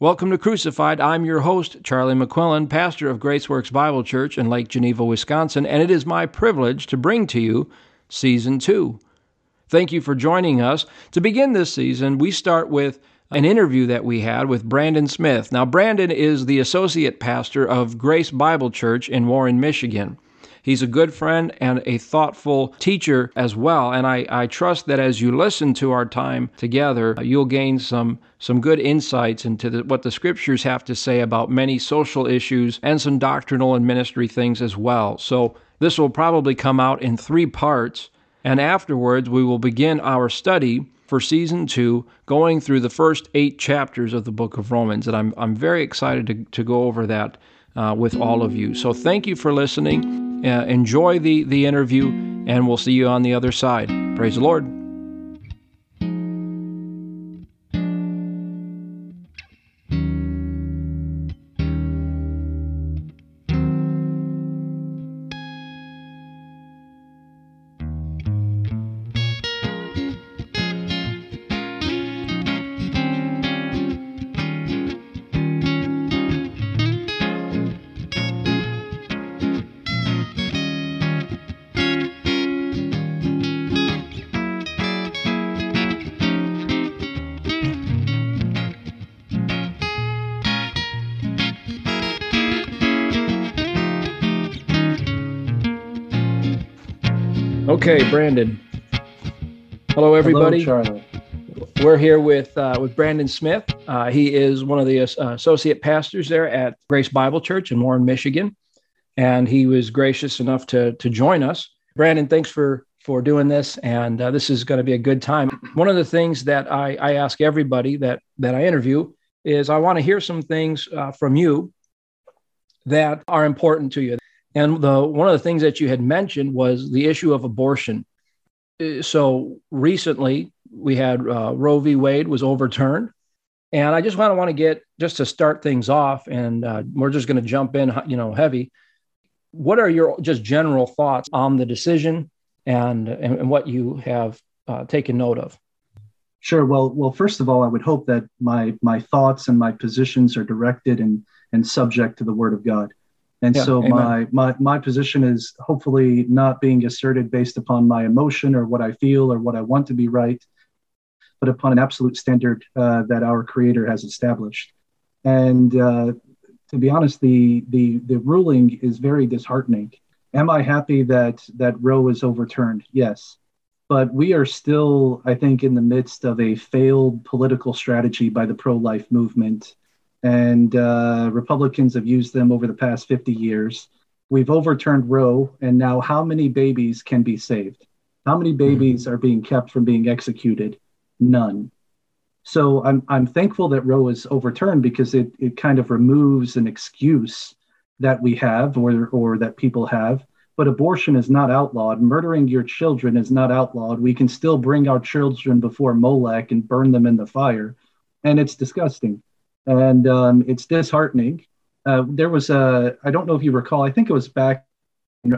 Welcome to Crucified. I'm your host, Charlie McQuillan, pastor of Graceworks Bible Church in Lake Geneva, Wisconsin, and it is my privilege to bring to you Season 2. Thank you for joining us. To begin this season, we start with an interview that we had with Brandon Smith. Now, Brandon is the associate pastor of Grace Bible Church in Warren, Michigan. He's a good friend and a thoughtful teacher as well. And I, I trust that as you listen to our time together, you'll gain some, some good insights into the, what the scriptures have to say about many social issues and some doctrinal and ministry things as well. So this will probably come out in three parts. And afterwards, we will begin our study for season two, going through the first eight chapters of the book of Romans. And I'm, I'm very excited to, to go over that uh, with all of you. So thank you for listening. Uh, enjoy the, the interview, and we'll see you on the other side. Praise the Lord. Okay, Brandon. Hello, everybody. Hello, Charlie. We're here with uh, with Brandon Smith. Uh, he is one of the uh, associate pastors there at Grace Bible Church in Warren, Michigan, and he was gracious enough to to join us. Brandon, thanks for for doing this, and uh, this is going to be a good time. One of the things that I, I ask everybody that that I interview is I want to hear some things uh, from you that are important to you and the one of the things that you had mentioned was the issue of abortion. Uh, so recently we had uh, Roe v. Wade was overturned, and I just want to want to get just to start things off, and uh, we're just going to jump in, you know, heavy. What are your just general thoughts on the decision and and, and what you have uh, taken note of? Sure. Well, well, first of all, I would hope that my my thoughts and my positions are directed and and subject to the Word of God. And yeah, so my, my my position is hopefully not being asserted based upon my emotion or what I feel or what I want to be right, but upon an absolute standard uh, that our Creator has established. And uh, to be honest, the the the ruling is very disheartening. Am I happy that that Roe is overturned? Yes, but we are still, I think, in the midst of a failed political strategy by the pro-life movement and uh, Republicans have used them over the past 50 years. We've overturned Roe, and now how many babies can be saved? How many babies mm-hmm. are being kept from being executed? None. So I'm, I'm thankful that Roe is overturned because it, it kind of removes an excuse that we have or, or that people have. But abortion is not outlawed. Murdering your children is not outlawed. We can still bring our children before Molech and burn them in the fire. And it's disgusting and um, it's disheartening. Uh, there was a, I don't know if you recall, I think it was back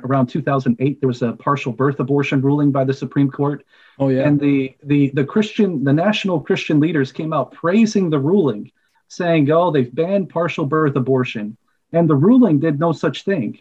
around 2008, there was a partial birth abortion ruling by the Supreme Court. Oh yeah. And the the the Christian, the national Christian leaders came out praising the ruling, saying, "Oh, they've banned partial birth abortion," and the ruling did no such thing.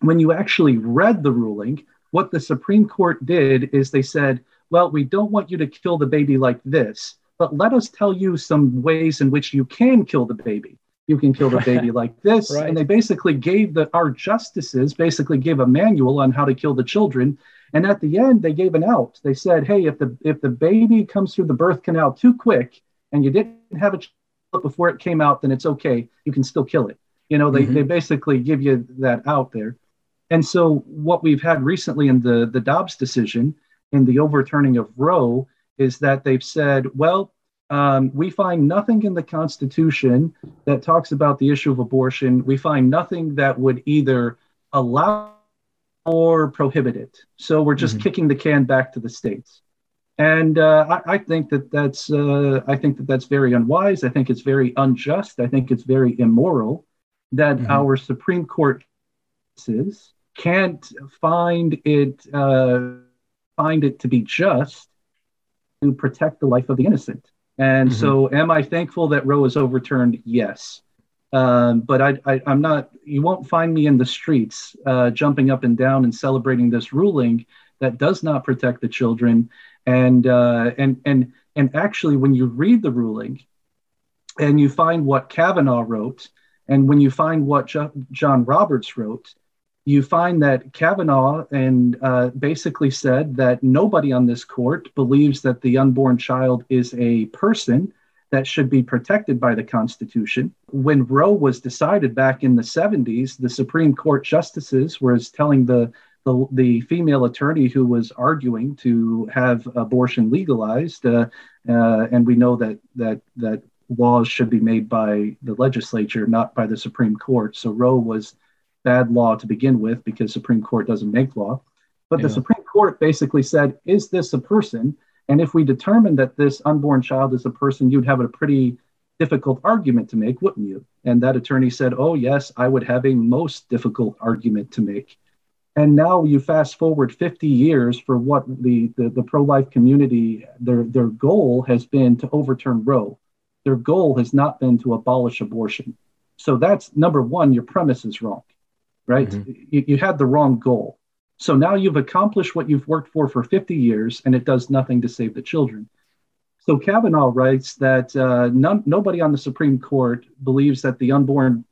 When you actually read the ruling, what the Supreme Court did is they said, "Well, we don't want you to kill the baby like this." But let us tell you some ways in which you can kill the baby. You can kill the baby like this. right. And they basically gave the our justices basically gave a manual on how to kill the children. And at the end, they gave an out. They said, hey, if the if the baby comes through the birth canal too quick and you didn't have a child before it came out, then it's okay. You can still kill it. You know, they, mm-hmm. they basically give you that out there. And so what we've had recently in the, the Dobbs decision in the overturning of Roe is that they've said, well, um, we find nothing in the Constitution that talks about the issue of abortion. We find nothing that would either allow or prohibit it. So we're just mm-hmm. kicking the can back to the states. And uh, I, I, think that that's uh, I think that that's very unwise. I think it's very unjust. I think it's very immoral that mm-hmm. our Supreme Court can't find it uh, find it to be just to protect the life of the innocent. And mm-hmm. so, am I thankful that Roe is overturned? Yes. Um, but I, I, am not, you won't find me in the streets uh, jumping up and down and celebrating this ruling that does not protect the children. And, uh, and, and, and actually, when you read the ruling and you find what Kavanaugh wrote, and when you find what jo- John Roberts wrote, you find that Kavanaugh and uh, basically said that nobody on this court believes that the unborn child is a person that should be protected by the Constitution. When Roe was decided back in the 70s, the Supreme Court justices was telling the the, the female attorney who was arguing to have abortion legalized, uh, uh, and we know that that that laws should be made by the legislature, not by the Supreme Court. So Roe was bad law to begin with because Supreme Court doesn't make law. But yeah. the Supreme Court basically said, is this a person? And if we determine that this unborn child is a person, you'd have a pretty difficult argument to make, wouldn't you? And that attorney said, oh, yes, I would have a most difficult argument to make. And now you fast forward 50 years for what the, the, the pro life community, their, their goal has been to overturn Roe. Their goal has not been to abolish abortion. So that's number one, your premise is wrong, right? Mm-hmm. You, you had the wrong goal. So now you've accomplished what you've worked for for 50 years, and it does nothing to save the children. So Kavanaugh writes that uh, none, nobody on the Supreme Court believes that the unborn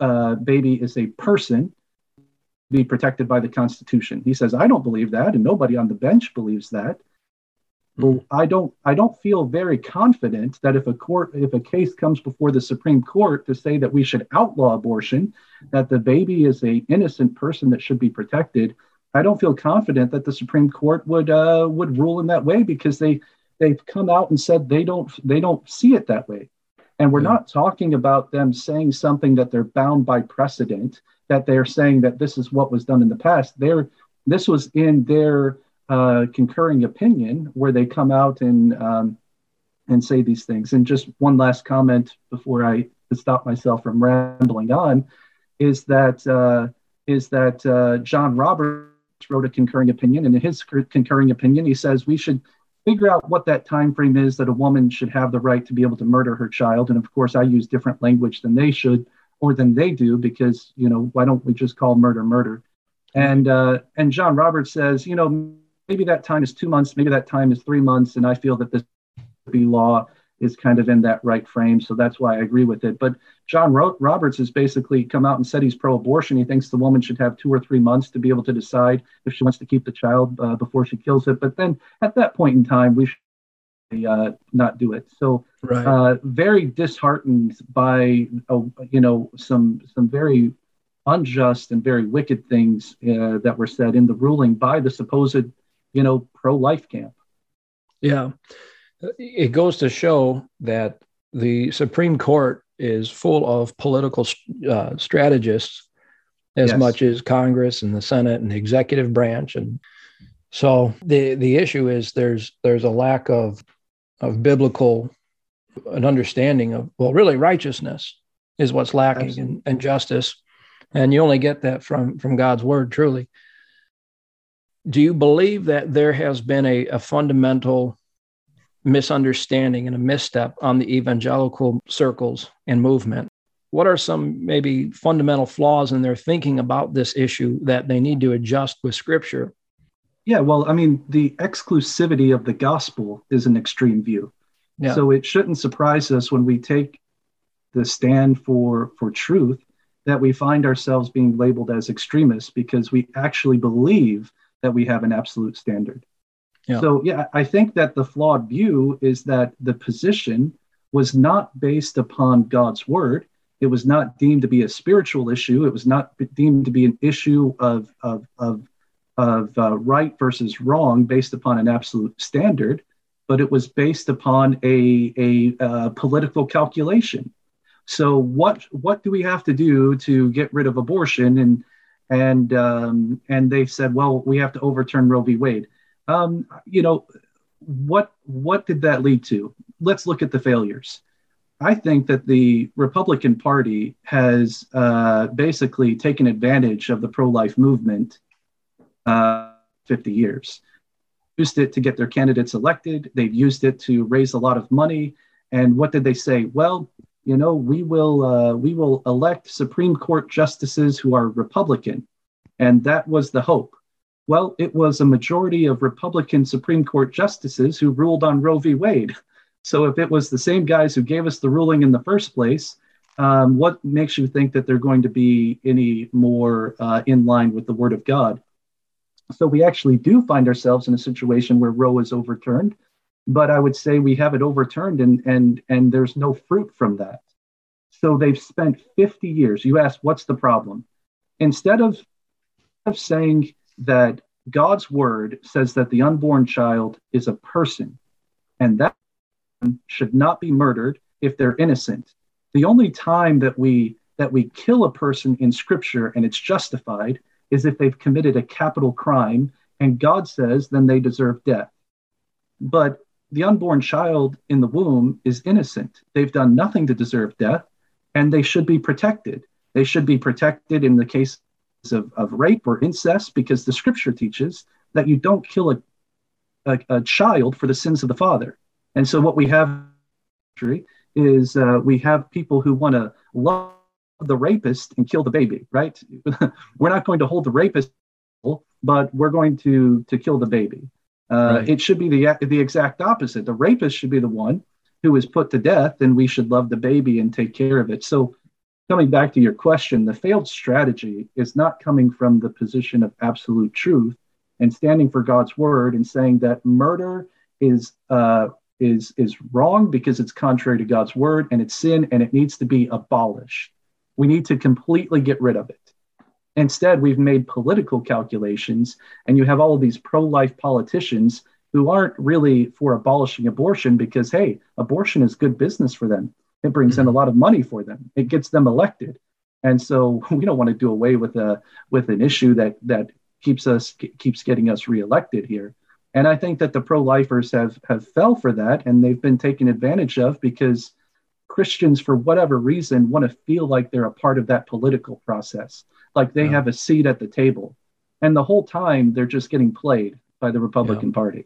uh, baby is a person be protected by the Constitution. He says, I don't believe that, and nobody on the bench believes that. But I don't I don't feel very confident that if a court if a case comes before the Supreme Court to say that we should outlaw abortion, that the baby is a innocent person that should be protected, I don't feel confident that the Supreme Court would uh, would rule in that way because they they've come out and said they don't they don't see it that way. And we're yeah. not talking about them saying something that they're bound by precedent, that they're saying that this is what was done in the past. They're this was in their uh, concurring opinion where they come out and um, and say these things. And just one last comment before I stop myself from rambling on is that uh, is that uh, John Roberts wrote a concurring opinion, and in his concurring opinion, he says we should figure out what that time frame is that a woman should have the right to be able to murder her child. And of course, I use different language than they should or than they do because you know why don't we just call murder murder? And uh, and John Roberts says, you know, maybe that time is two months, maybe that time is three months, and I feel that this law is kind of in that right frame. So that's why I agree with it. But John Roberts has basically come out and said he's pro abortion. He thinks the woman should have two or three months to be able to decide if she wants to keep the child uh, before she kills it. But then at that point in time, we should uh, not do it. So right. uh, very disheartened by, uh, you know, some, some very unjust and very wicked things uh, that were said in the ruling by the supposed you know, pro life camp. Yeah. It goes to show that the Supreme Court is full of political uh, strategists as yes. much as Congress and the Senate and the executive branch. And so the, the issue is there's, there's a lack of, of biblical an understanding of, well, really righteousness is what's lacking and, and justice. And you only get that from, from God's word, truly do you believe that there has been a, a fundamental misunderstanding and a misstep on the evangelical circles and movement? What are some maybe fundamental flaws in their thinking about this issue that they need to adjust with scripture? Yeah, well, I mean, the exclusivity of the gospel is an extreme view. Yeah. So it shouldn't surprise us when we take the stand for for truth that we find ourselves being labeled as extremists because we actually believe that we have an absolute standard. Yeah. So, yeah, I think that the flawed view is that the position was not based upon God's word. It was not deemed to be a spiritual issue. It was not deemed to be an issue of, of, of, of uh, right versus wrong based upon an absolute standard, but it was based upon a, a uh, political calculation. So, what, what do we have to do to get rid of abortion? And and um, and they've said, well, we have to overturn Roe v. Wade. Um, you know, what what did that lead to? Let's look at the failures. I think that the Republican Party has uh, basically taken advantage of the pro-life movement uh, 50 years. Used it to get their candidates elected. They've used it to raise a lot of money. And what did they say? Well, you know, we will uh, we will elect Supreme Court justices who are Republican, and that was the hope. Well, it was a majority of Republican Supreme Court justices who ruled on Roe v. Wade. So if it was the same guys who gave us the ruling in the first place, um, what makes you think that they're going to be any more uh, in line with the Word of God? So we actually do find ourselves in a situation where Roe is overturned, but I would say we have it overturned and and and there's no fruit from that. So they've spent 50 years. You ask, what's the problem? Instead of, of saying that God's word says that the unborn child is a person and that should not be murdered if they're innocent. The only time that we that we kill a person in scripture and it's justified is if they've committed a capital crime and God says then they deserve death. But the unborn child in the womb is innocent. They've done nothing to deserve death and they should be protected. They should be protected in the case of, of rape or incest because the scripture teaches that you don't kill a, a, a child for the sins of the father. And so what we have is uh, we have people who want to love the rapist and kill the baby, right? we're not going to hold the rapist, but we're going to to kill the baby. Uh, right. It should be the the exact opposite. The rapist should be the one who is put to death, and we should love the baby and take care of it. So, coming back to your question, the failed strategy is not coming from the position of absolute truth and standing for God's word and saying that murder is uh, is is wrong because it's contrary to God's word and it's sin and it needs to be abolished. We need to completely get rid of it. Instead, we've made political calculations, and you have all of these pro-life politicians who aren't really for abolishing abortion because hey, abortion is good business for them. It brings in a mm-hmm. lot of money for them. It gets them elected. And so we don't want to do away with a with an issue that that keeps us keeps getting us reelected here. And I think that the pro-lifers have have fell for that, and they've been taken advantage of because Christians, for whatever reason, want to feel like they're a part of that political process, like they yeah. have a seat at the table, and the whole time they're just getting played by the Republican yeah. Party.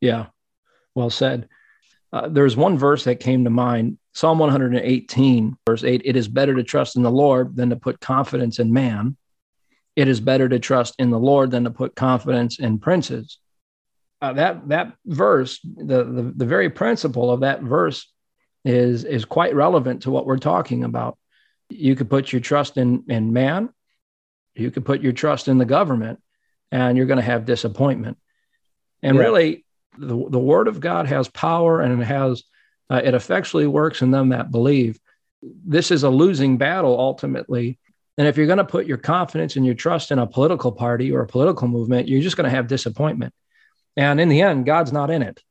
Yeah, well said. Uh, there's one verse that came to mind Psalm 118, verse 8 It is better to trust in the Lord than to put confidence in man it is better to trust in the Lord than to put confidence in princes. Uh, that that verse, the, the the very principle of that verse, is is quite relevant to what we're talking about. You could put your trust in in man, you could put your trust in the government, and you're going to have disappointment. And yeah. really, the the Word of God has power, and it has uh, it effectually works in them that believe. This is a losing battle ultimately and if you're going to put your confidence and your trust in a political party or a political movement, you're just going to have disappointment. And in the end, God's not in it.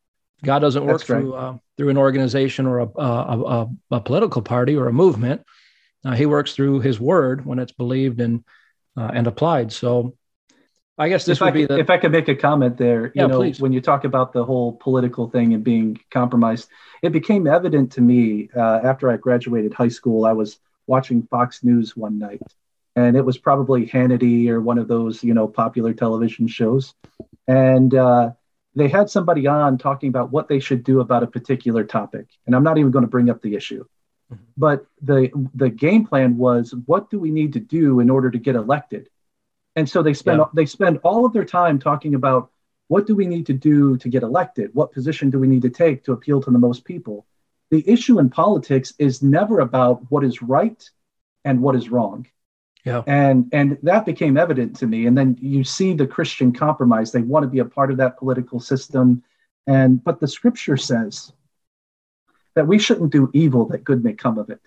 God doesn't work through uh, through an organization or a, a, a, a, political party or a movement. Uh, he works through His Word when it's believed and uh, and applied. So, I guess this if would I be the. If I could make a comment there, you yeah, know, please. when you talk about the whole political thing and being compromised, it became evident to me uh, after I graduated high school. I was watching Fox News one night, and it was probably Hannity or one of those, you know, popular television shows. And uh, they had somebody on talking about what they should do about a particular topic. And I'm not even going to bring up the issue. Mm-hmm. But the the game plan was what do we need to do in order to get elected? And so they spend yeah. they spend all of their time talking about what do we need to do to get elected? What position do we need to take to appeal to the most people? The issue in politics is never about what is right and what is wrong. Yeah. And and that became evident to me. And then you see the Christian compromise. They want to be a part of that political system. And but the scripture says that we shouldn't do evil that good may come of it.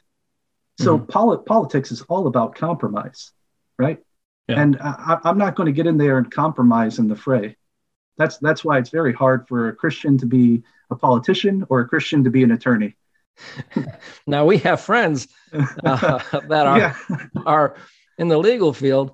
So mm-hmm. poli- politics is all about compromise, right? Yeah. And I, I'm not going to get in there and compromise in the fray. That's that's why it's very hard for a Christian to be a politician or a Christian to be an attorney. now we have friends uh, that are yeah. are in the legal field.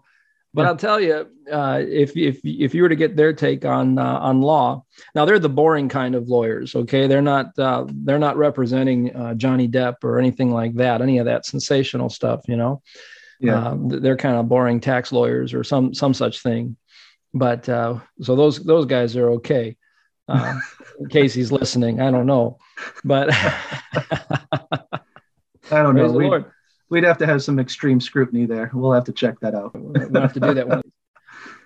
But yeah. I'll tell you, uh, if if if you were to get their take on uh, on law, now they're the boring kind of lawyers. Okay, they're not uh, they're not representing uh, Johnny Depp or anything like that, any of that sensational stuff. You know, yeah, uh, they're kind of boring tax lawyers or some some such thing. But uh, so those those guys are okay. in case he's listening. I don't know, but I don't know. We'd, we'd, have to have some extreme scrutiny there. We'll have to check that out. we'll have to do that one.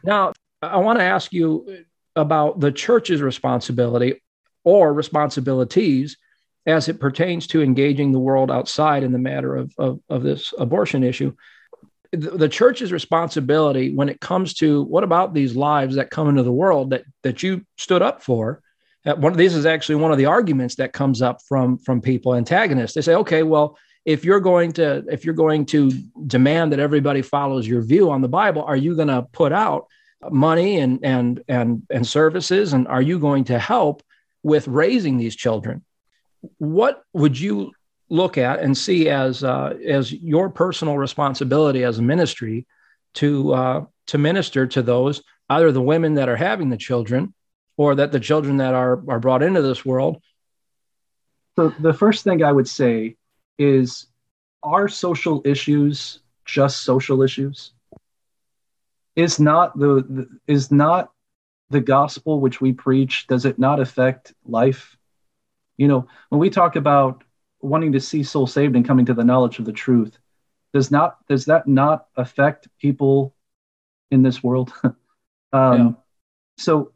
Now, I want to ask you about the church's responsibility or responsibilities as it pertains to engaging the world outside in the matter of, of, of this abortion issue. The, the, church's responsibility when it comes to what about these lives that come into the world that, that you stood up for? Uh, one, this is actually one of the arguments that comes up from, from people, antagonists. They say, okay, well, if you're going to if you're going to demand that everybody follows your view on the Bible, are you going to put out money and and and and services, and are you going to help with raising these children? What would you look at and see as uh, as your personal responsibility as a ministry to uh, to minister to those either the women that are having the children or that the children that are are brought into this world? So the first thing I would say is are social issues just social issues? Is not the, the is not the gospel which we preach does it not affect life? You know, when we talk about wanting to see soul saved and coming to the knowledge of the truth, does not does that not affect people in this world? um, yeah. So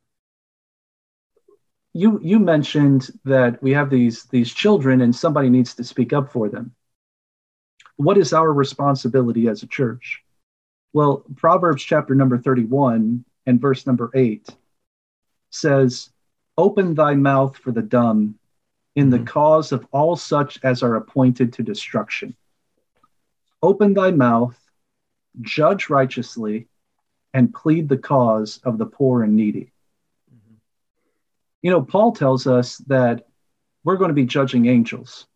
you you mentioned that we have these these children and somebody needs to speak up for them. What is our responsibility as a church? Well proverbs chapter number 31 and verse number 8 says open thy mouth for the dumb in the mm-hmm. cause of all such as are appointed to destruction. Open thy mouth judge righteously and plead the cause of the poor and needy you know, Paul tells us that we're going to be judging angels.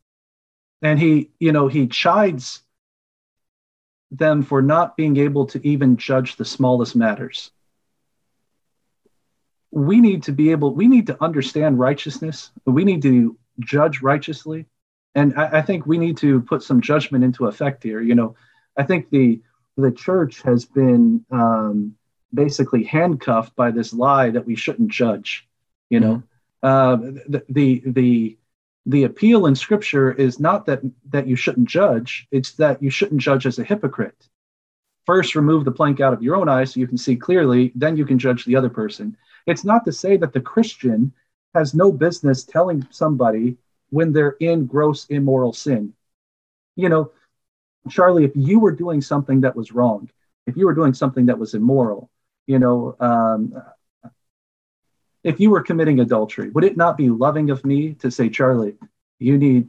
And he, you know, he chides them for not being able to even judge the smallest matters. We need to be able, we need to understand righteousness. We need to judge righteously. And I, I think we need to put some judgment into effect here. You know, I think the the church has been um, basically handcuffed by this lie that we shouldn't judge you know? Mm-hmm. uh, the, the the the appeal in scripture is not that that you shouldn't judge it's that you shouldn't judge as a hypocrite. First remove the plank out of your own eye so you can see clearly then you can judge the other person. It's not to say that the christian has no business telling somebody when they're in gross immoral sin. You know charlie if you were doing something that was wrong if you were doing something that was immoral you know um, if you were committing adultery, would it not be loving of me to say, Charlie, you need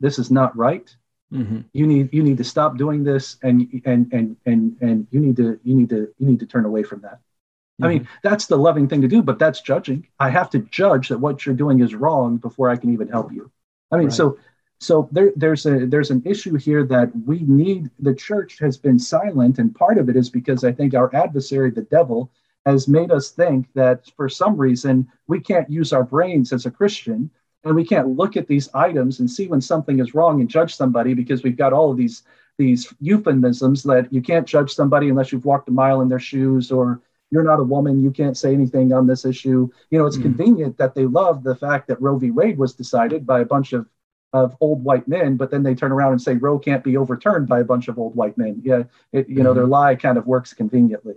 this is not right. Mm-hmm. You need you need to stop doing this, and and and and and you need to you need to you need to turn away from that. Mm-hmm. I mean, mm-hmm. that's the loving thing to do, but that's judging. I have to judge that what you're doing is wrong before I can even help you. I mean, right. so so there, there's a there's an issue here that we need. The church has been silent, and part of it is because I think our adversary, the devil, has made us think that for some reason we can't use our brains as a Christian and we can't look at these items and see when something is wrong and judge somebody because we've got all of these these euphemisms that you can't judge somebody unless you've walked a mile in their shoes or you're not a woman you can't say anything on this issue you know it's mm. convenient that they love the fact that roe v wade was decided by a bunch of of old white men but then they turn around and say roe can't be overturned by a bunch of old white men yeah it, you know their mm-hmm. lie kind of works conveniently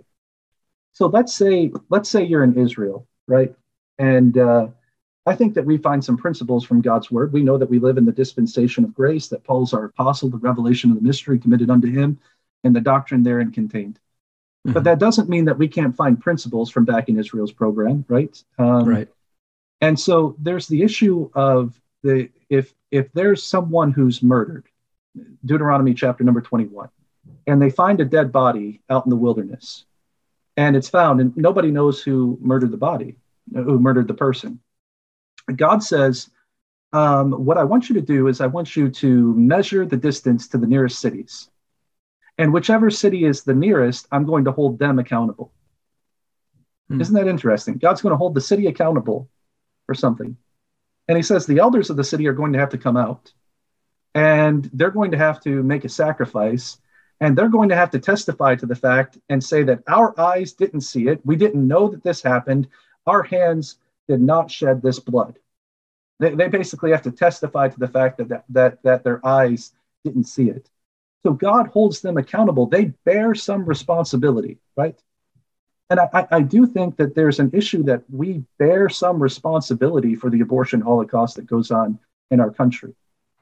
so let's say let's say you're in Israel, right? And uh, I think that we find some principles from God's word. We know that we live in the dispensation of grace, that Paul's our apostle, the revelation of the mystery committed unto him, and the doctrine therein contained. Mm-hmm. But that doesn't mean that we can't find principles from back in Israel's program, right? Um, right. And so there's the issue of the if if there's someone who's murdered, Deuteronomy chapter number 21, and they find a dead body out in the wilderness, and it's found, and nobody knows who murdered the body, who murdered the person. God says, um, What I want you to do is, I want you to measure the distance to the nearest cities. And whichever city is the nearest, I'm going to hold them accountable. Hmm. Isn't that interesting? God's going to hold the city accountable for something. And he says the elders of the city are going to have to come out and they're going to have to make a sacrifice and they're going to have to testify to the fact and say that our eyes didn't see it. We didn't know that this happened. Our hands did not shed this blood. They, they basically have to testify to the fact that, that, that, that their eyes didn't see it. So God holds them accountable. They bear some responsibility, right? And I, I do think that there's an issue that we bear some responsibility for the abortion holocaust that goes on in our country.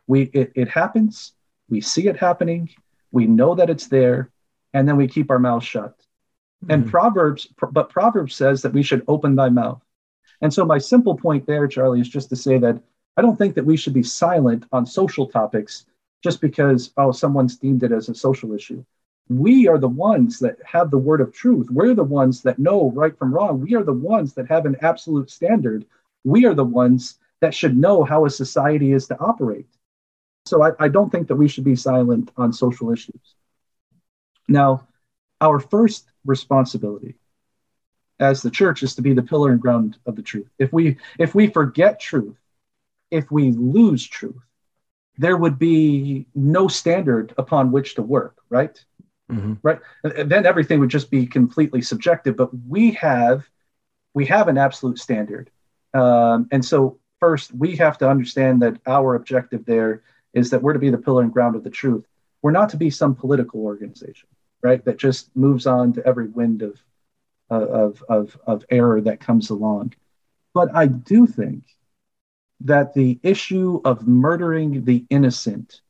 We it, it happens, we see it happening, we know that it's there, and then we keep our mouths shut. Mm-hmm. And Proverbs, but Proverbs says that we should open thy mouth. And so my simple point there, Charlie, is just to say that I don't think that we should be silent on social topics just because oh someone's deemed it as a social issue we are the ones that have the word of truth we're the ones that know right from wrong we are the ones that have an absolute standard we are the ones that should know how a society is to operate so I, I don't think that we should be silent on social issues now our first responsibility as the church is to be the pillar and ground of the truth if we if we forget truth if we lose truth there would be no standard upon which to work, right? Mm-hmm. Right. And then everything would just be completely subjective. But we have we have an absolute standard, um, and so first we have to understand that our objective there is that we're to be the pillar and ground of the truth. We're not to be some political organization, right? That just moves on to every wind of of of, of error that comes along. But I do think that the issue of murdering the innocent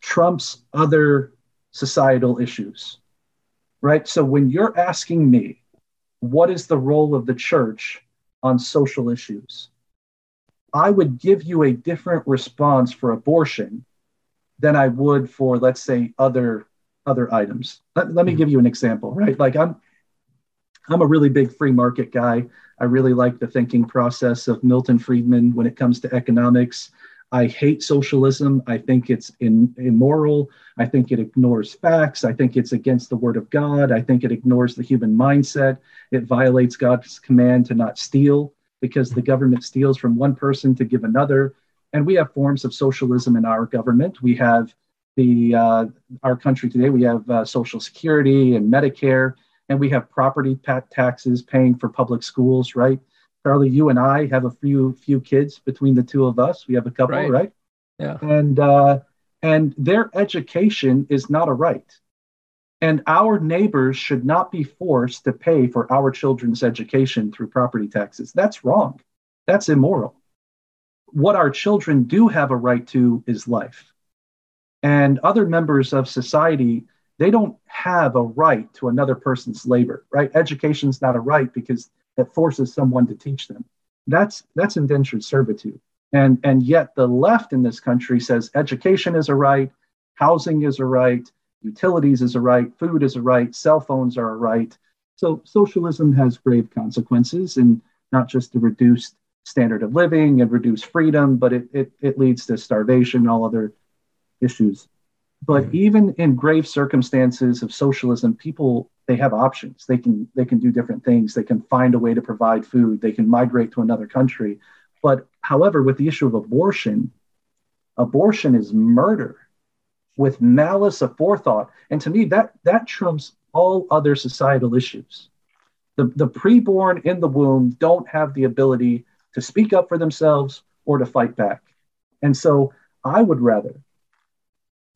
trumps other societal issues, right? So when you're asking me, what is the role of the church on social issues? I would give you a different response for abortion than I would for, let's say, other other items. Let, let me mm-hmm. give you an example, right? Like I'm I'm a really big free market guy. I really like the thinking process of Milton Friedman when it comes to economics. I hate socialism. I think it's in, immoral. I think it ignores facts. I think it's against the word of God. I think it ignores the human mindset. It violates God's command to not steal because the government steals from one person to give another. And we have forms of socialism in our government. We have the uh, our country today. We have uh, Social Security and Medicare and we have property taxes paying for public schools, right? Charlie, you and I have a few few kids between the two of us. We have a couple, right? right? Yeah. And uh, and their education is not a right. And our neighbors should not be forced to pay for our children's education through property taxes. That's wrong. That's immoral. What our children do have a right to is life. And other members of society they don't have a right to another person's labor, right? Education's not a right because it forces someone to teach them. That's that's indentured servitude. And and yet the left in this country says education is a right, housing is a right, utilities is a right, food is a right, cell phones are a right. So socialism has grave consequences and not just the reduced standard of living and reduce freedom, but it, it, it leads to starvation, and all other issues. But mm-hmm. even in grave circumstances of socialism, people they have options. They can they can do different things. They can find a way to provide food. They can migrate to another country. But however, with the issue of abortion, abortion is murder with malice aforethought. And to me, that that trumps all other societal issues. The, the preborn in the womb don't have the ability to speak up for themselves or to fight back. And so I would rather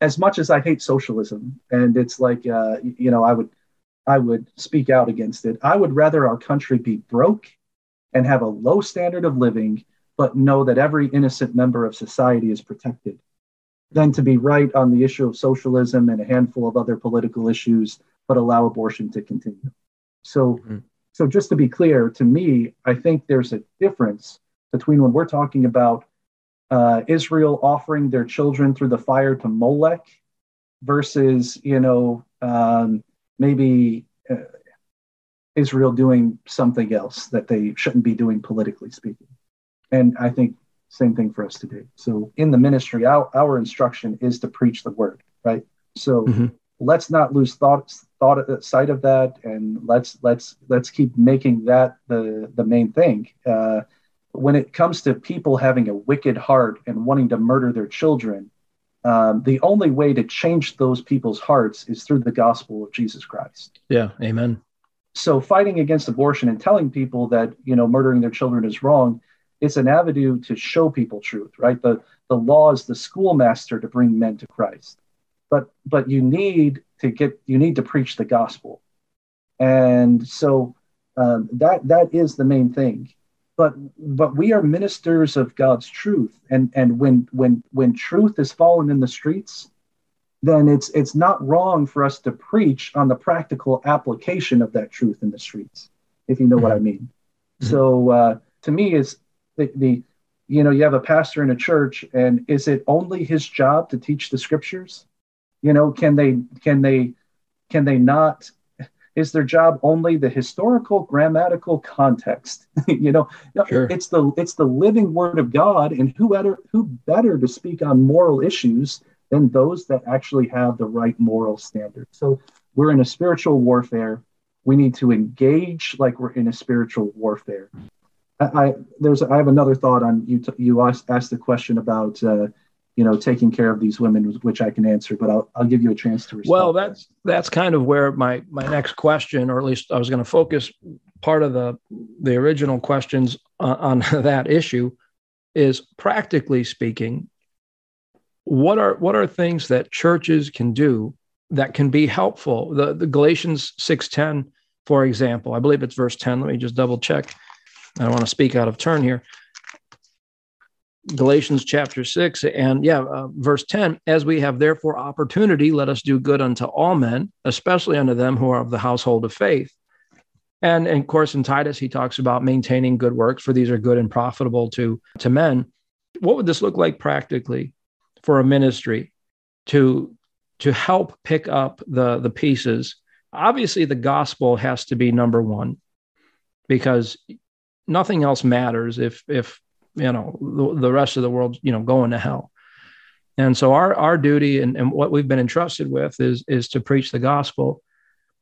as much as I hate socialism, and it's like uh, you know, I would I would speak out against it. I would rather our country be broke and have a low standard of living, but know that every innocent member of society is protected, than to be right on the issue of socialism and a handful of other political issues, but allow abortion to continue. So, mm-hmm. So just to be clear, to me, I think there's a difference between when we're talking about uh, Israel offering their children through the fire to Molech versus, you know, um, maybe uh, Israel doing something else that they shouldn't be doing politically speaking. And I think same thing for us today. So in the ministry, our, our instruction is to preach the word, right? So mm-hmm. let's not lose thought thought sight of that, and let's let's let's keep making that the the main thing. Uh, when it comes to people having a wicked heart and wanting to murder their children, um, the only way to change those people's hearts is through the gospel of Jesus Christ. Yeah, amen. so fighting against abortion and telling people that you know murdering their children is wrong it's an avenue to show people truth right the the law is the schoolmaster to bring men to christ but but you need to get you need to preach the gospel and so um, that that is the main thing but but we are ministers of god's truth and and when when when truth is fallen in the streets then it's it's not wrong for us to preach on the practical application of that truth in the streets, if you know mm-hmm. what I mean. Mm-hmm. So uh, to me, is the, the you know you have a pastor in a church, and is it only his job to teach the scriptures? You know, can they can they can they not? Is their job only the historical grammatical context? you know, sure. it's the it's the living word of God, and who better who better to speak on moral issues than those that actually have the right moral standards. So we're in a spiritual warfare. We need to engage like we're in a spiritual warfare. I, I there's I have another thought on you. T- you asked, asked the question about uh, you know taking care of these women, which I can answer, but I'll, I'll give you a chance to respond. Well, that's that's kind of where my my next question, or at least I was going to focus part of the the original questions on, on that issue, is practically speaking, what are what are things that churches can do that can be helpful? The, the Galatians 6:10, for example, I believe it's verse 10. Let me just double check. I don't want to speak out of turn here. Galatians chapter 6 and yeah, uh, verse 10 as we have therefore opportunity let us do good unto all men especially unto them who are of the household of faith. And, and of course in Titus he talks about maintaining good works for these are good and profitable to to men. What would this look like practically? for a ministry to to help pick up the the pieces obviously the gospel has to be number one because nothing else matters if if you know the, the rest of the world you know going to hell. And so our our duty and, and what we've been entrusted with is is to preach the gospel.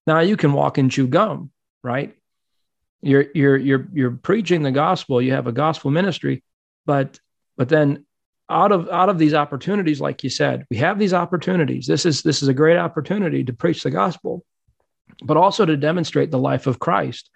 Now you can walk and chew gum right? You're you're you're you're preaching the gospel. You have a gospel ministry but but then out of out of these opportunities like you said we have these opportunities. This is this is a great opportunity to preach the gospel but also to demonstrate the life of christ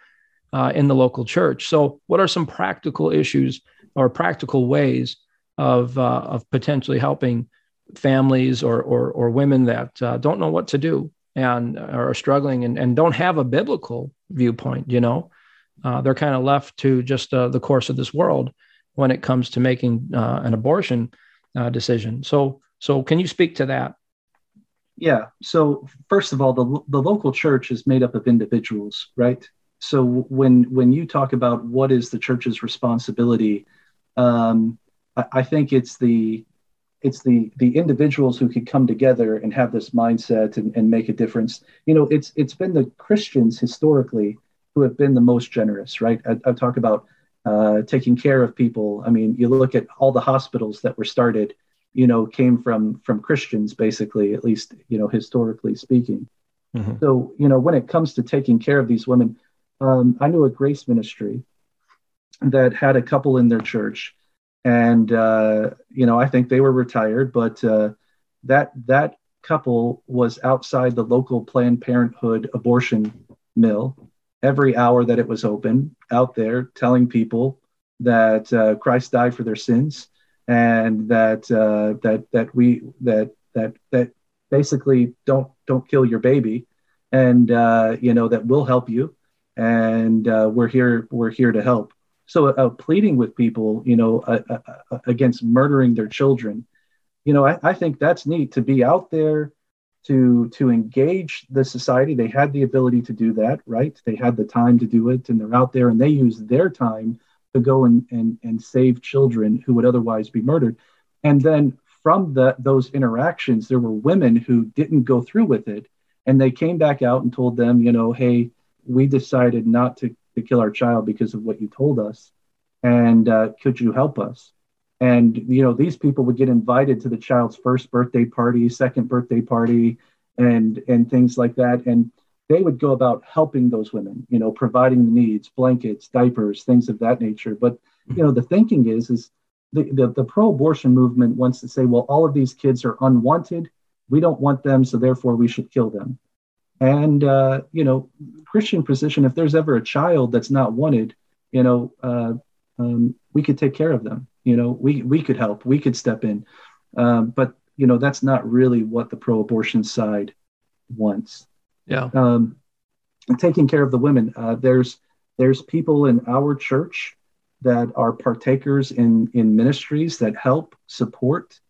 uh, in the local church. So what are some practical issues or practical ways of uh, of potentially helping families or or, or women that uh, don't know what to do and are struggling and, and don't have a biblical viewpoint you know uh, they're kind of left to just uh, the course of this world when it comes to making uh, an abortion uh, decision. So, so can you speak to that? Yeah. So, first of all, the the local church is made up of individuals, right? So when when you talk about what is the church's responsibility, um, I, I think it's the it's the the individuals who could come together and have this mindset and, and make a difference. You know, it's it's been the Christians historically who have been the most generous, right? I, I talk about uh, taking care of people. I mean, you look at all the hospitals that were started, you know, came from from Christians, basically, at least you know, historically speaking. Mm-hmm. So, you know, when it comes to taking care of these women, um, I knew a grace ministry that had a couple in their church, and uh, you know, I think they were retired, but uh, that that couple was outside the local Planned Parenthood abortion mill every hour that it was open out there telling people that uh, Christ died for their sins and that uh, that that we that that that basically don't don't kill your baby. And uh, you know that we'll help you. And uh, we're here we're here to help so uh, pleading with people you know uh, against murdering their children you know I, I think that's neat to be out there to to engage the society. They had the ability to do that right? They had the time to do it and they're out there and they use their time to go and and, and save children who would otherwise be murdered. And then from the, those interactions there were women who didn't go through with it and they came back out and told them you know hey we decided not to, to kill our child because of what you told us and uh, could you help us? And you know these people would get invited to the child's first birthday party second birthday party and and things like that. And they would go about helping those women you know providing the needs blankets diapers things of that nature. But you know the thinking is is the, the, the pro-abortion movement wants to say well all of these kids are unwanted. We don't want them so therefore we should kill them And uh, you know, Christian position, if there's ever a child that's not wanted, you know, uh, um, we could take care of them. You know, we we could help, we could step in. Um, but you know, that's not really what the pro-abortion side wants. Yeah. Um, taking care of the women. Uh, there's there's people in our church that are partakers in in ministries that help support,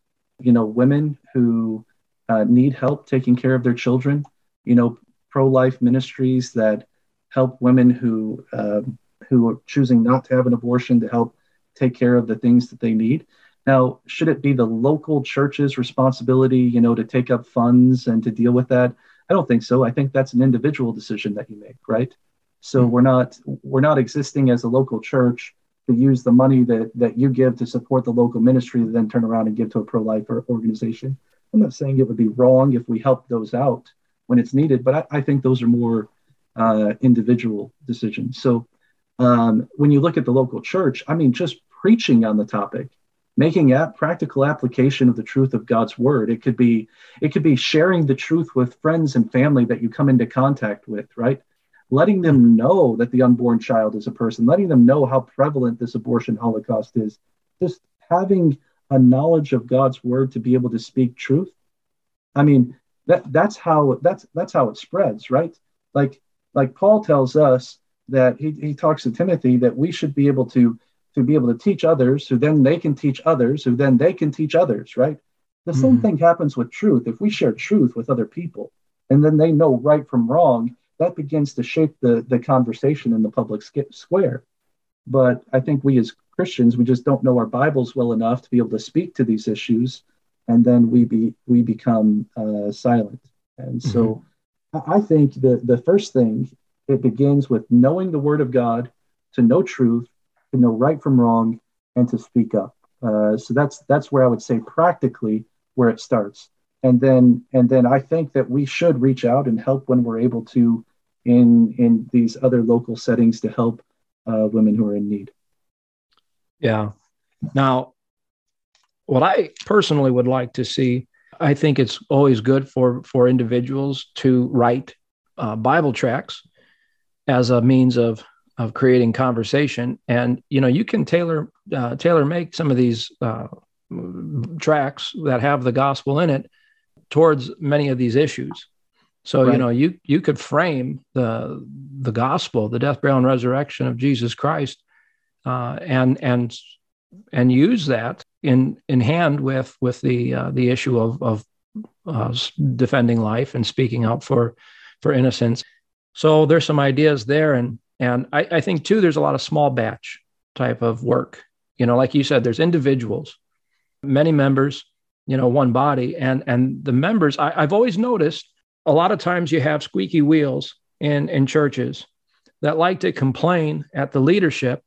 you know, women who uh, need help taking care of their children. You know, pro-life ministries that help women who uh, who are choosing not to have an abortion to help take care of the things that they need. Now, should it be the local church's responsibility, you know, to take up funds and to deal with that? I don't think so. I think that's an individual decision that you make, right? So mm-hmm. we're not we're not existing as a local church to use the money that that you give to support the local ministry to then turn around and give to a pro-life organization. I'm not saying it would be wrong if we help those out when it's needed, but I, I think those are more uh, individual decisions. So um, when you look at the local church, I mean, just preaching on the topic, making a practical application of the truth of God's word. It could be it could be sharing the truth with friends and family that you come into contact with, right? Letting them know that the unborn child is a person, letting them know how prevalent this abortion holocaust is. Just having a knowledge of God's word to be able to speak truth. I mean, that that's how that's that's how it spreads, right? Like like Paul tells us that he, he talks to Timothy that we should be able to to be able to teach others, who then they can teach others, who then they can teach others, right? The mm-hmm. same thing happens with truth. If we share truth with other people and then they know right from wrong, that begins to shape the, the conversation in the public square. But I think we as Christians, we just don't know our Bibles well enough to be able to speak to these issues, and then we be we become uh, silent. And so, mm-hmm. I think the the first thing it begins with knowing the Word of God, to know truth, to know right from wrong and to speak up. Uh, so that's that's where I would say practically where it starts. And then and then I think that we should reach out and help when we're able to in in these other local settings to help uh, women who are in need. Yeah. Now, what I personally would like to see, I think it's always good for for individuals to write uh, Bible tracts as a means of of creating conversation and you know you can tailor uh, tailor make some of these uh, tracts that have the gospel in it towards many of these issues so right. you know you you could frame the the gospel the death burial and resurrection of jesus christ uh, and and and use that in in hand with with the uh, the issue of of uh, defending life and speaking out for for innocence so there's some ideas there and and I, I think too, there's a lot of small batch type of work. You know, like you said, there's individuals, many members, you know, one body, and and the members. I, I've always noticed a lot of times you have squeaky wheels in in churches that like to complain at the leadership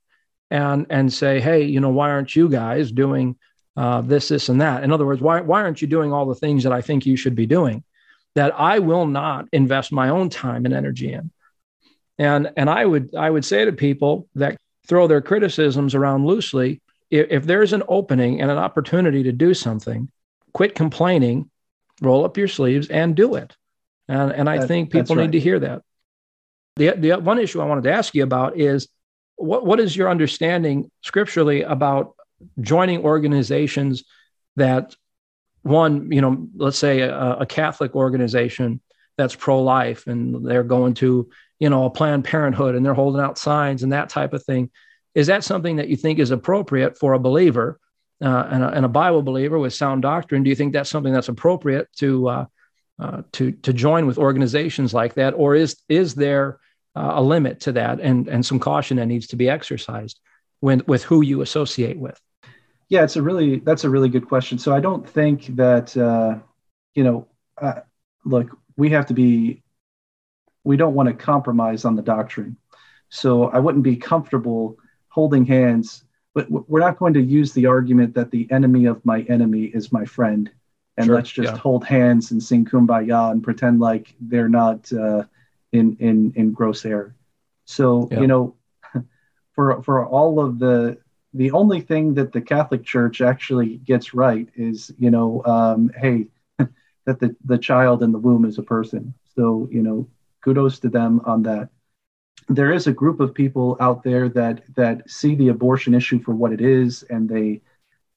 and and say, hey, you know, why aren't you guys doing uh, this, this, and that? In other words, why why aren't you doing all the things that I think you should be doing? That I will not invest my own time and energy in. And and I would I would say to people that throw their criticisms around loosely, if, if there's an opening and an opportunity to do something, quit complaining, roll up your sleeves and do it. And and I that, think people right. need to hear that. The the one issue I wanted to ask you about is what what is your understanding scripturally about joining organizations that one you know let's say a, a catholic organization that's pro-life and they're going to you know, a Planned Parenthood and they're holding out signs and that type of thing. Is that something that you think is appropriate for a believer uh, and, a, and, a, Bible believer with sound doctrine? Do you think that's something that's appropriate to uh, uh, to to join with organizations like that, or is is there uh, a limit to that and and some caution that needs to be exercised when with who you associate with? Yeah, it's a really that's a really good question. So I don't think that uh, you know, uh, look, we have to be we don't want to compromise on the doctrine. So I wouldn't be comfortable holding hands, but we're not going to use the argument that the enemy of my enemy is my friend. And sure, let's just yeah. hold hands and sing kumbaya and pretend like they're not uh, in, in, in gross air. So, yeah. you know, for, for all of the, the only thing that the Catholic Church actually gets right is, you know, um, hey, that the, the child in the womb is a person. So, you know, kudos to them on that. There is a group of people out there that that see the abortion issue for what it is, and they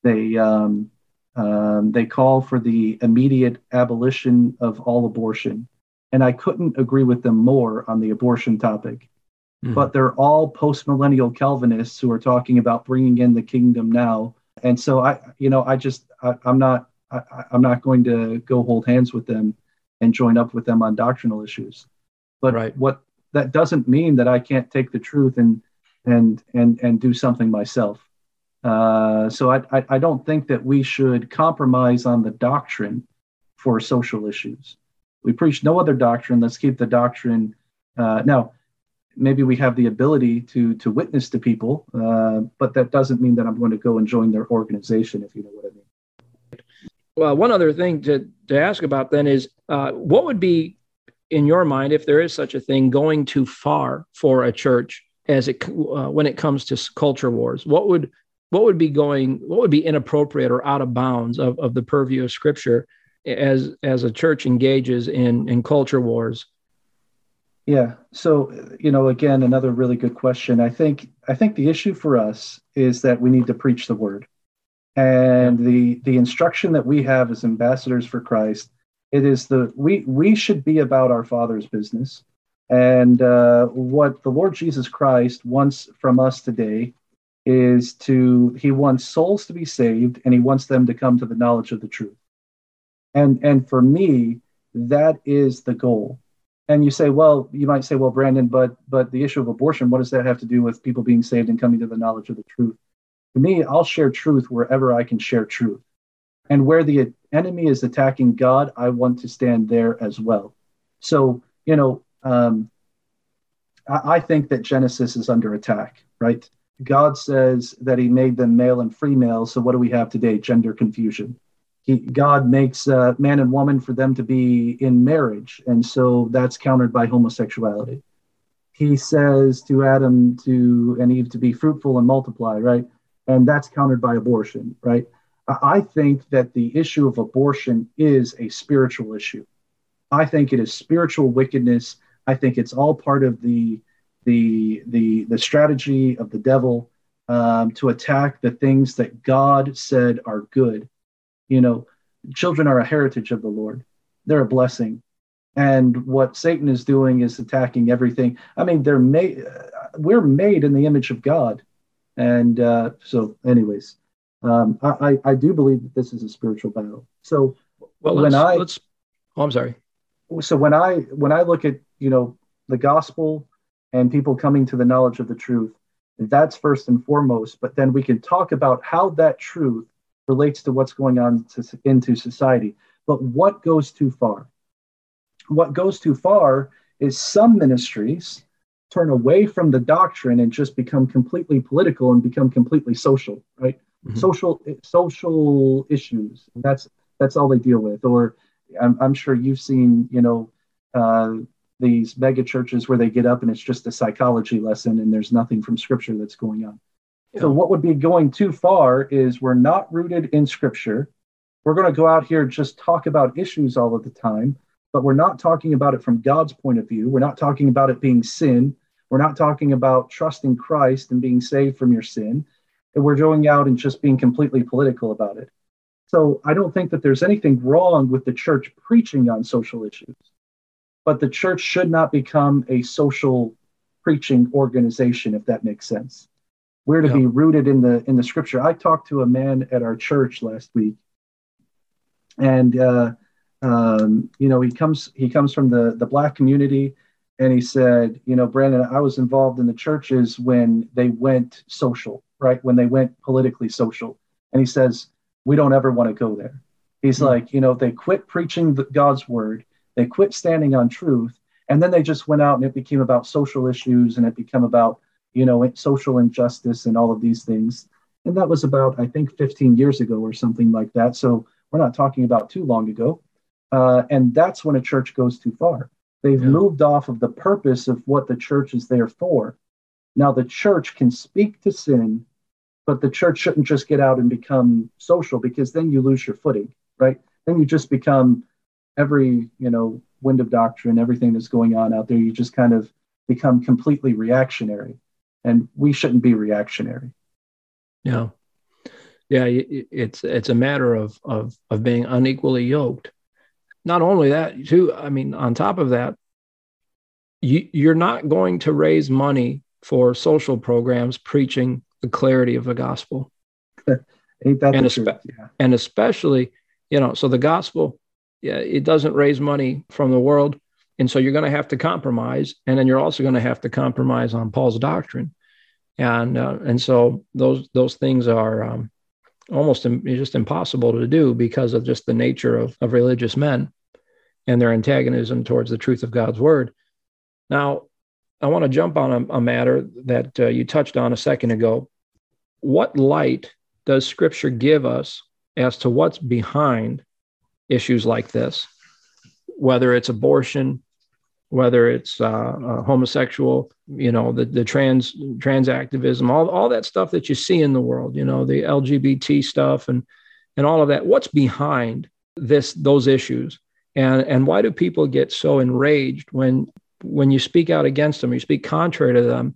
they um, um, they call for the immediate abolition of all abortion. And I couldn't agree with them more on the abortion topic. Mm. But they're all post millennial Calvinists who are talking about bringing in the kingdom now. And so I, you know, I just, I, am not, I, I'm not going to go hold hands with them and join up with them on doctrinal issues. But right. what that doesn't mean that I can't take the truth and and and and do something myself. Uh, so I, I, I don't think that we should compromise on the doctrine for social issues. We preach no other doctrine. Let's keep the doctrine. Uh, now, maybe we have the ability to to witness to people, uh, but that doesn't mean that I'm going to go and join their organization, if you know what I mean. Well, one other thing to, to ask about then is uh, what would be, in your mind, if there is such a thing, going too far for a church as it uh, when it comes to culture wars? What would what would be going what would be inappropriate or out of bounds of, of the purview of scripture as as a church engages in in culture wars? Yeah. So you know again another really good question. I think i think the issue for us is that we need to preach the word. And the the instruction that we have as ambassadors for christ it is the we we should be about our father's business. And uh, what the lord jesus christ wants from us today is to he wants souls to be saved and he wants them to come to the knowledge of the truth and and for me that is the goal and you say well you might say well brandon but but the issue of abortion what does that have to do with people being saved and coming to the knowledge of the truth for me i'll share truth wherever i can share truth and where the enemy is attacking god i want to stand there as well so you know um, I, I think that genesis is under attack right God says that he made them male and female. So what do we have today? Gender confusion. He, God makes uh, man and woman for them to be in marriage. And so that's countered by homosexuality. He says to Adam to and Eve to be fruitful and multiply, right? And that's countered by abortion, right? I think that the issue of abortion is a spiritual issue. I think it is spiritual wickedness. I think it's all part of the the the the strategy of the devil um, to attack the things that God said are good. You know, children are a heritage of the Lord; they're a blessing. And what Satan is doing is attacking everything. I mean, they're made. We're made in the image of God, and uh, so, anyways, um, I, I do believe that this is a spiritual battle. So, well, when I let's, oh, I'm sorry. So when I when I look at you know the gospel and people coming to the knowledge of the truth. That's first and foremost. But then we can talk about how that truth relates to what's going on to, into society. But what goes too far? What goes too far is some ministries turn away from the doctrine and just become completely political and become completely social, right? Mm-hmm. Social social issues. That's that's all they deal with. Or I'm, I'm sure you've seen, you know, uh, these mega churches where they get up and it's just a psychology lesson and there's nothing from scripture that's going on. So, what would be going too far is we're not rooted in scripture. We're going to go out here and just talk about issues all of the time, but we're not talking about it from God's point of view. We're not talking about it being sin. We're not talking about trusting Christ and being saved from your sin. And we're going out and just being completely political about it. So, I don't think that there's anything wrong with the church preaching on social issues but the church should not become a social preaching organization if that makes sense we're to yeah. be rooted in the in the scripture. I talked to a man at our church last week. And uh, um, you know he comes he comes from the the black community. And he said you know brandon i was involved in the churches when they went social right? When they went politically social. And he says we don't ever want to go there. He's mm-hmm. like you know they quit preaching the, god's word. They quit standing on truth, and then they just went out and it became about social issues and it became about you know social injustice and all of these things. And that was about I think 15 years ago or something like that. So we're not talking about too long ago. Uh, and that's when a church goes too far. They've yeah. moved off of the purpose of what the church is there for. Now, the church can speak to sin, but the church shouldn't just get out and become social because then you lose your footing, right? Then you just become every you know wind of doctrine, everything that's going on out there, you just kind of become completely reactionary, and we shouldn't be reactionary. Yeah, yeah, it's it's a matter of of of being unequally yoked. Not only that, too. I mean, on top of that, you, you're not going to raise money for social programs preaching the clarity of the gospel. Ain't that and, espe- yeah. and especially, you know, so the gospel, yeah, it doesn't raise money from the world. And so you're going to have to compromise. And then you're also going to have to compromise on Paul's doctrine. And, uh, and so those, those things are um, almost just impossible to do because of just the nature of, of religious men and their antagonism towards the truth of God's word. Now, I want to jump on a, a matter that uh, you touched on a second ago. What light does Scripture give us as to what's behind issues like this? Whether it's abortion, whether it's uh, uh, homosexual, you know, the, the trans trans activism, all, all that stuff that you see in the world, you know, the LGBT stuff and and all of that. What's behind this those issues? And and why do people get so enraged when when you speak out against them, you speak contrary to them?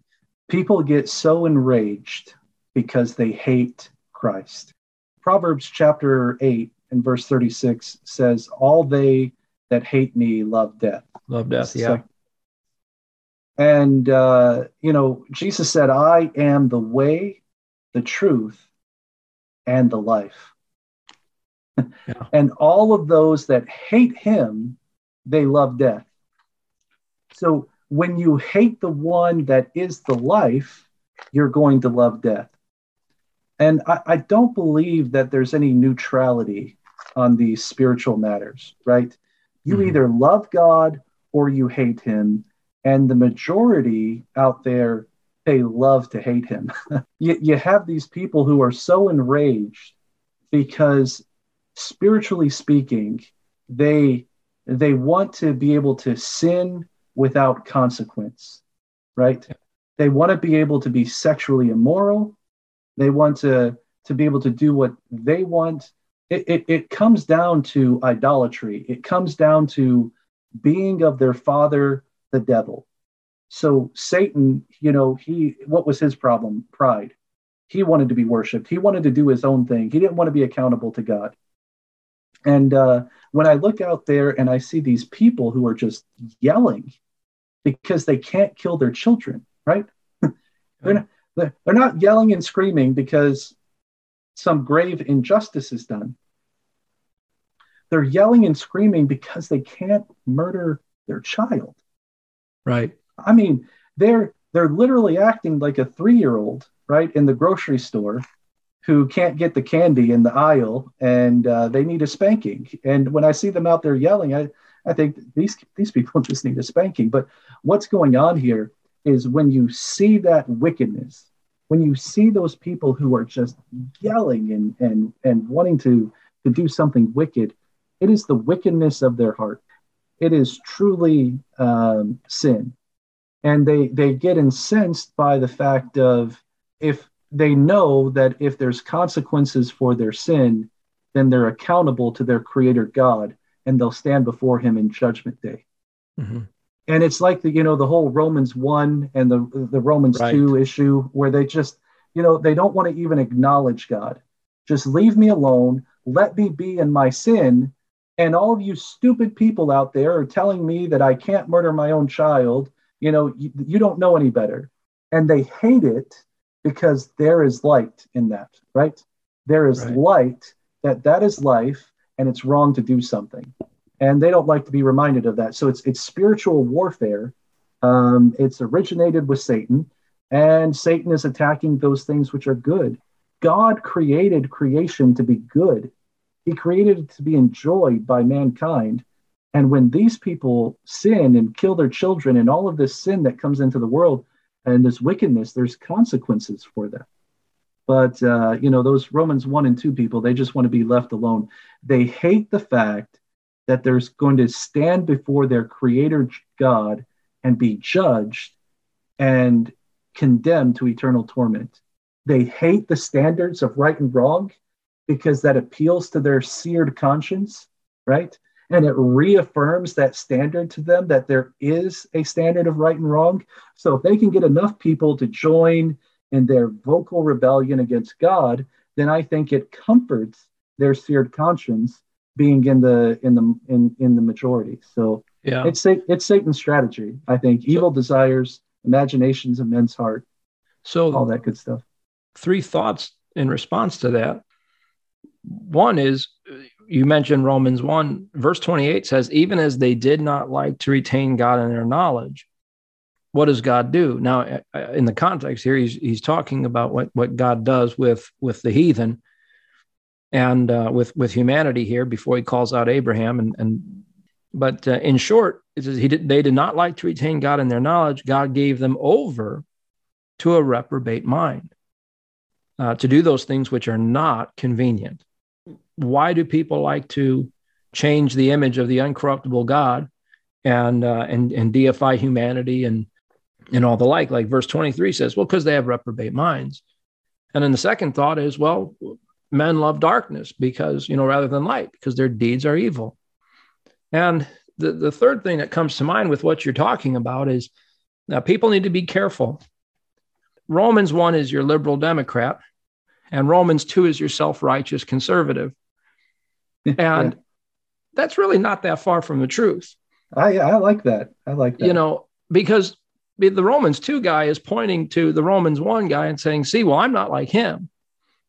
People get so enraged because they hate Christ. Proverbs chapter 8 and verse 36 says, All they that hate me love death. Love death, yeah. and, uh, you know, Jesus said, I am the way, the truth, and the life. Yeah. and all of those that hate him, they love death. So when you hate the one that is the life, you're going to love death. And I, I don't believe that there's any neutrality on these spiritual matters, right? You mm-hmm. either love God or you hate him. And the majority out there, they love to hate him. you, you have these people who are so enraged because spiritually speaking, they they want to be able to sin without consequence, right? They want to be able to be sexually immoral. They want to, to be able to do what they want. It, it, it comes down to idolatry, it comes down to being of their father, the devil. So Satan, you know, he what was his problem? Pride. He wanted to be worshipped. He wanted to do his own thing. He didn't want to be accountable to God. And uh, when I look out there and I see these people who are just yelling because they can't kill their children, right? they're, not, they're not yelling and screaming because some grave injustice is done. They're yelling and screaming because they can't murder their child. Right. I mean, they're they're literally acting like a three-year-old, right, in the grocery store who can't get the candy in the aisle and uh, they need a spanking. And when I see them out there yelling, I, I think these these people just need a spanking. But what's going on here is when you see that wickedness, when you see those people who are just yelling and and and wanting to to do something wicked, it is the wickedness of their heart. It is truly um, sin, and they they get incensed by the fact of if they know that if there's consequences for their sin, then they're accountable to their creator God and they'll stand before him in judgment day. Mm-hmm. And it's like the, you know, the whole Romans 1 and the, the Romans right. 2 issue where they just, you know, they don't want to even acknowledge God. Just leave me alone. Let me be in my sin. And all of you stupid people out there are telling me that I can't murder my own child. You know, you, you don't know any better. And they hate it because there is light in that, right? There is right. light that that is life and it's wrong to do something. And they don't like to be reminded of that. So it's it's spiritual warfare. Um, it's originated with Satan, and Satan is attacking those things which are good. God created creation to be good. He created it to be enjoyed by mankind. And when these people sin and kill their children and all of this sin that comes into the world, and this wickedness, there's consequences for that. But uh, you know, those Romans one and two people, they just want to be left alone. They hate the fact that there's going to stand before their Creator God and be judged and condemned to eternal torment. They hate the standards of right and wrong because that appeals to their seared conscience, right? and it reaffirms that standard to them that there is a standard of right and wrong. So if they can get enough people to join in their vocal rebellion against God, then I think it comforts their seared conscience being in the in the in in the majority. So yeah, it's it's Satan's strategy. I think evil desires, imaginations of men's heart, so all that good stuff. Three thoughts in response to that. One is you mentioned Romans 1, verse 28 says, even as they did not like to retain God in their knowledge, what does God do? Now, uh, in the context here, he's, he's talking about what, what God does with, with the heathen and uh, with, with humanity here before he calls out Abraham. And, and but uh, in short, it says he did, they did not like to retain God in their knowledge. God gave them over to a reprobate mind uh, to do those things which are not convenient why do people like to change the image of the uncorruptible God and uh, and and deify humanity and and all the like? Like verse 23 says, well, because they have reprobate minds. And then the second thought is, well, men love darkness because, you know, rather than light, because their deeds are evil. And the, the third thing that comes to mind with what you're talking about is now people need to be careful. Romans 1 is your liberal Democrat, and Romans 2 is your self righteous conservative. And yeah. that's really not that far from the truth. I, I like that. I like that. You know, because the Romans 2 guy is pointing to the Romans 1 guy and saying, see, well, I'm not like him.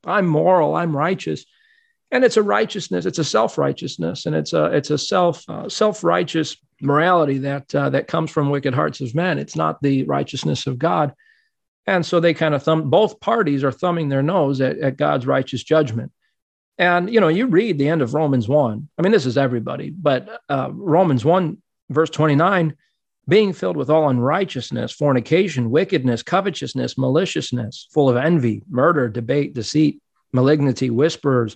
I'm moral, I'm righteous. And it's a righteousness, it's a self-righteousness, and it's a it's a self uh, self-righteous morality that uh, that comes from wicked hearts of men. It's not the righteousness of God. And so they kind of thumb both parties are thumbing their nose at, at God's righteous judgment. And you know, you read the end of Romans 1. I mean, this is everybody, but uh, Romans 1, verse 29, being filled with all unrighteousness, fornication, wickedness, covetousness, maliciousness, full of envy, murder, debate, deceit, malignity, whisperers,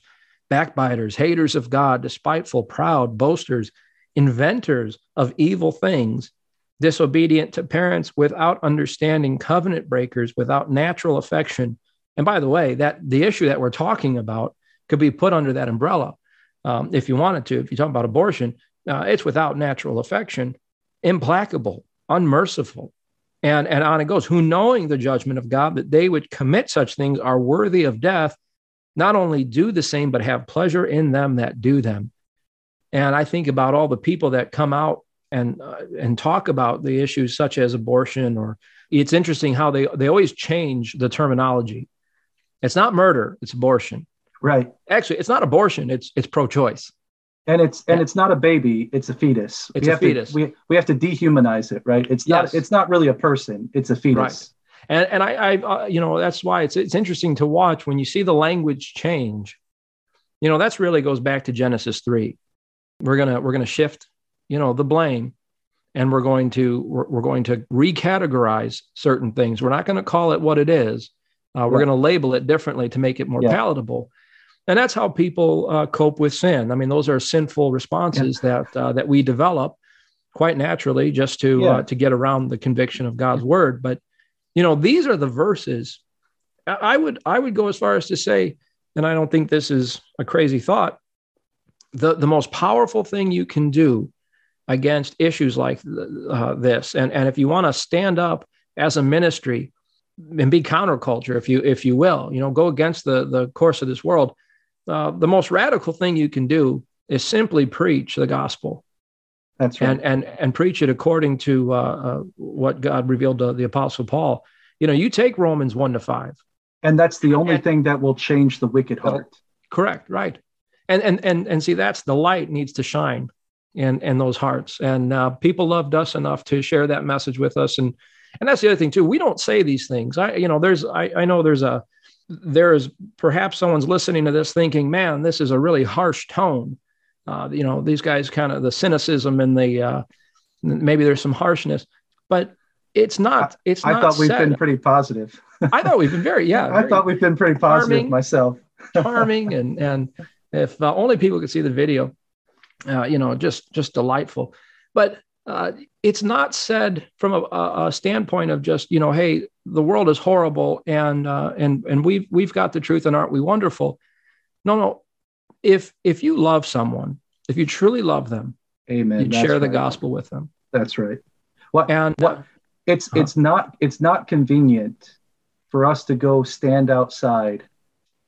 backbiters, haters of God, despiteful, proud, boasters, inventors of evil things, disobedient to parents, without understanding, covenant breakers, without natural affection. And by the way, that the issue that we're talking about could be put under that umbrella um, if you wanted to. If you talk about abortion, uh, it's without natural affection, implacable, unmerciful, and and on it goes. Who knowing the judgment of God that they would commit such things are worthy of death, not only do the same but have pleasure in them that do them. And I think about all the people that come out and uh, and talk about the issues such as abortion or it's interesting how they they always change the terminology. It's not murder, it's abortion. Right. Actually, it's not abortion. It's it's pro-choice. And it's and it's not a baby. It's a fetus. It's we a fetus. To, we we have to dehumanize it, right? It's not. It's not really a person. It's a fetus. Right. And and I, I uh, you know that's why it's it's interesting to watch when you see the language change. You know that's really goes back to Genesis three. We're gonna we're gonna shift, you know, the blame, and we're going to we're, we're going to recategorize certain things. We're not going to call it what it is. Uh, we're right. going to label it differently to make it more yeah. palatable and that's how people uh, cope with sin. I mean, those are sinful responses yeah. that uh, that we develop quite naturally just to yeah. uh, to get around the conviction of God's word. But you know, these are the verses. I would I would go as far as to say, and I don't think this is a crazy thought. The the most powerful thing you can do against issues like uh, this, and and if you want to stand up as a ministry and be counterculture, if you if you will, you know, go against the the course of this world uh, the most radical thing you can do is simply preach the gospel. That's right. And and and preach it according to uh, uh, what God revealed to the apostle Paul. You know, you take Romans one to five, and that's the only and, thing that will change the wicked heart. Correct. Right. And and and and see, that's the light needs to shine in in those hearts. And uh, people loved us enough to share that message with us. And and that's the other thing too. We don't say these things. I you know, there's I I know there's a there is perhaps someone's listening to this thinking, man, this is a really harsh tone. Uh, you know, these guys kind of the cynicism and the uh, maybe there's some harshness, but it's not. It's I, not thought we've been pretty positive. I thought we've been very yeah. I thought we've been pretty positive charming, myself. charming and and if uh, only people could see the video, uh, you know, just just delightful. But uh, it's not said from a, a, standpoint of just you know, hey, the world is horrible and uh, and and we've we've got the truth and aren't we wonderful? No, no. If if you love someone if you truly love them, Amen. You'd share the gospel with them. That's right. What and what it's uh, it's not it's not convenient for us to go stand outside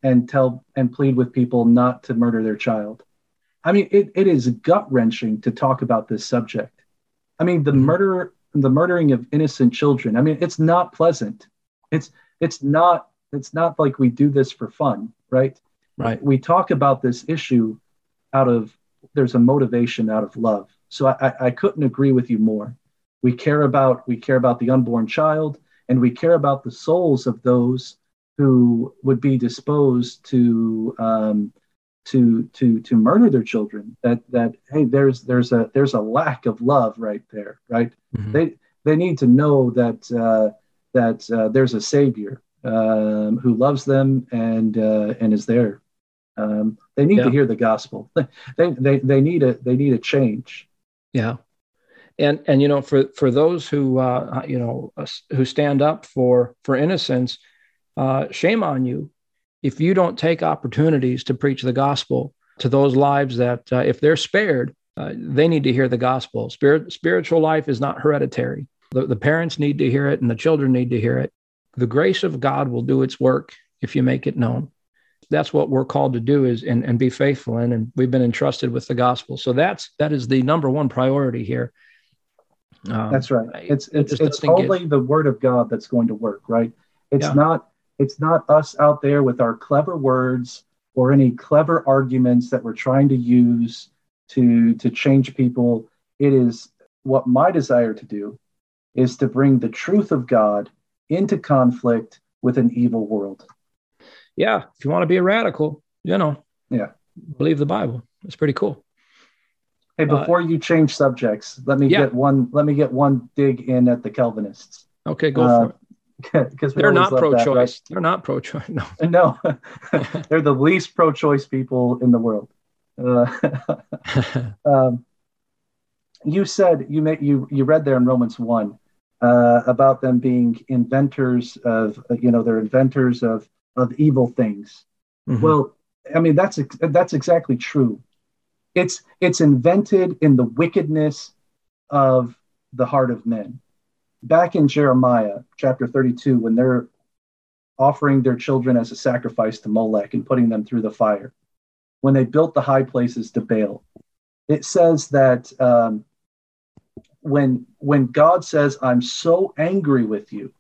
and tell and plead with people not to murder their child. I mean, it, it is gut wrenching to talk about this subject. I mean, the mm-hmm. murder, the murdering of innocent children. I mean, it's not pleasant. It's it's not it's not like we do this for fun, right? Right. We talk about this issue out of there's a motivation out of love. So I, I couldn't agree with you more. We care about we care about the unborn child, and we care about the souls of those who would be disposed to um, to to to murder their children. That that hey, there's there's a there's a lack of love right there, right? Mm-hmm. They they need to know that uh, that uh, there's a savior um, who loves them and uh, and is there. Um, they need yeah. to hear the gospel. They, they they need a they need a change. Yeah, and and you know for for those who uh, you know who stand up for for innocence, uh, shame on you if you don't take opportunities to preach the gospel to those lives that uh, if they're spared, uh, they need to hear the gospel. Spirit spiritual life is not hereditary. The, the parents need to hear it, and the children need to hear it. The grace of God will do its work if you make it known that's what we're called to do is and, and be faithful in and we've been entrusted with the gospel so that's that is the number one priority here um, that's right it's it's it's only the word of god that's going to work right it's yeah. not it's not us out there with our clever words or any clever arguments that we're trying to use to to change people it is what my desire to do is to bring the truth of god into conflict with an evil world yeah, if you want to be a radical, you know, yeah, believe the Bible. It's pretty cool. Hey, uh, before uh, you change subjects, let me yeah. get one. Let me get one dig in at the Calvinists. Okay, go uh, for it. Because they're not pro-choice. That, right? They're not pro-choice. No, no, they're the least pro-choice people in the world. Uh, um, you said you made you you read there in Romans one uh, about them being inventors of you know they're inventors of of evil things. Mm-hmm. Well, I mean that's that's exactly true. It's it's invented in the wickedness of the heart of men. Back in Jeremiah chapter 32 when they're offering their children as a sacrifice to Molech and putting them through the fire. When they built the high places to Baal, it says that um, when when God says, "I'm so angry with you,"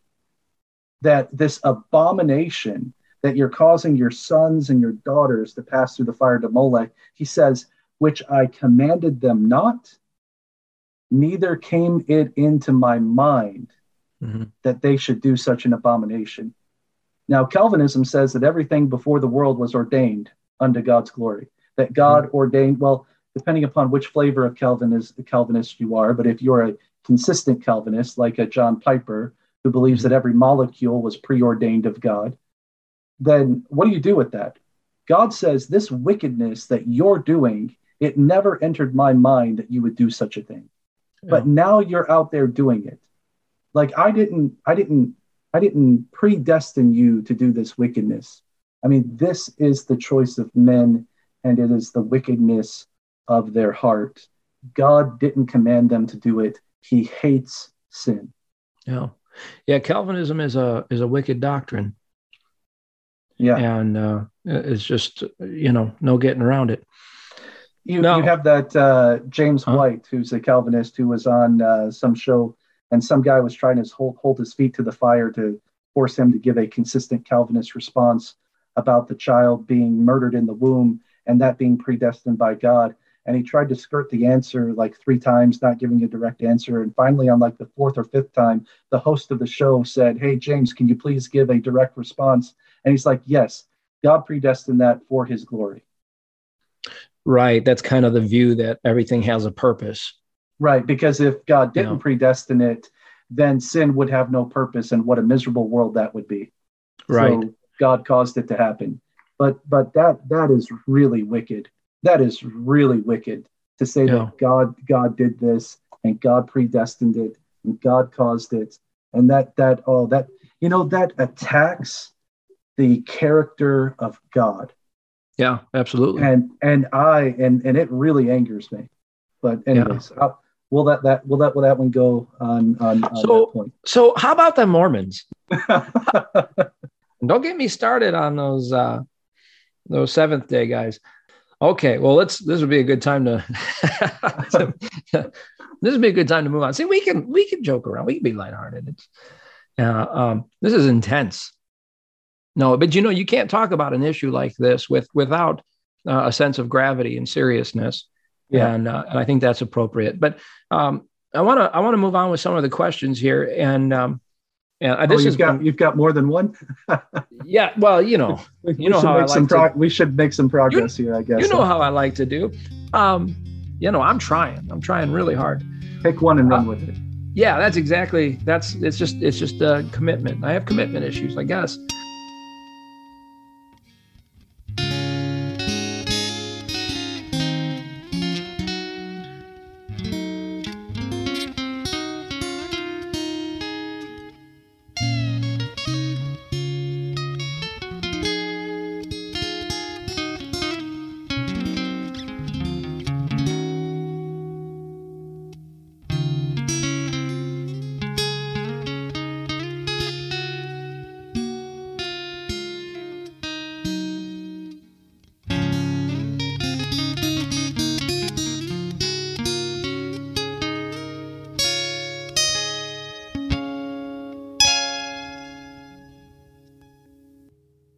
that this abomination that you're causing your sons and your daughters to pass through the fire to Molech. He says, which I commanded them not, neither came it into my mind mm-hmm. that they should do such an abomination. Now, Calvinism says that everything before the world was ordained unto God's glory, that God mm-hmm. ordained, well, depending upon which flavor of Calvinist, Calvinist you are, but if you're a consistent Calvinist, like a John Piper, who believes mm-hmm. that every molecule was preordained of God, then what do you do with that? God says, This wickedness that you're doing, it never entered my mind that you would do such a thing. Yeah. But now you're out there doing it. Like I didn't, I didn't, I didn't predestine you to do this wickedness. I mean, this is the choice of men, and it is the wickedness of their heart. God didn't command them to do it. He hates sin. Yeah. Yeah, Calvinism is a is a wicked doctrine. Yeah. And uh, it's just, you know, no getting around it. You, no. you have that uh, James huh? White, who's a Calvinist, who was on uh, some show, and some guy was trying to hold, hold his feet to the fire to force him to give a consistent Calvinist response about the child being murdered in the womb and that being predestined by God. And he tried to skirt the answer like three times, not giving a direct answer. And finally, on like the fourth or fifth time, the host of the show said, Hey, James, can you please give a direct response? And he's like, yes, God predestined that for his glory. Right. That's kind of the view that everything has a purpose. Right. Because if God didn't yeah. predestine it, then sin would have no purpose and what a miserable world that would be. Right. So God caused it to happen. But but that that is really wicked. That is really wicked to say yeah. that God God did this and God predestined it and God caused it. And that that oh that you know that attacks the character of God. Yeah, absolutely. And and I and and it really angers me. But anyways, yeah. will that that will that will that one go on on, on so, that point? So how about the Mormons? Don't get me started on those uh those seventh day guys. Okay, well let's this would be a good time to this would be a good time to move on. See, we can we can joke around, we can be lighthearted. It's uh, um, this is intense. No, but you know, you can't talk about an issue like this with without uh, a sense of gravity and seriousness. Yeah. And, uh, and I think that's appropriate. But um, I want to I want to move on with some of the questions here. And um, and uh, this oh, you've got you've got more than one. yeah, well, you know, you we know how I like pro- to, we should make some progress you, here. I guess you know how I like to do. Um, you know, I'm trying. I'm trying really hard. Pick one and run uh, with it. Yeah, that's exactly. That's it's just it's just a commitment. I have commitment issues, I guess.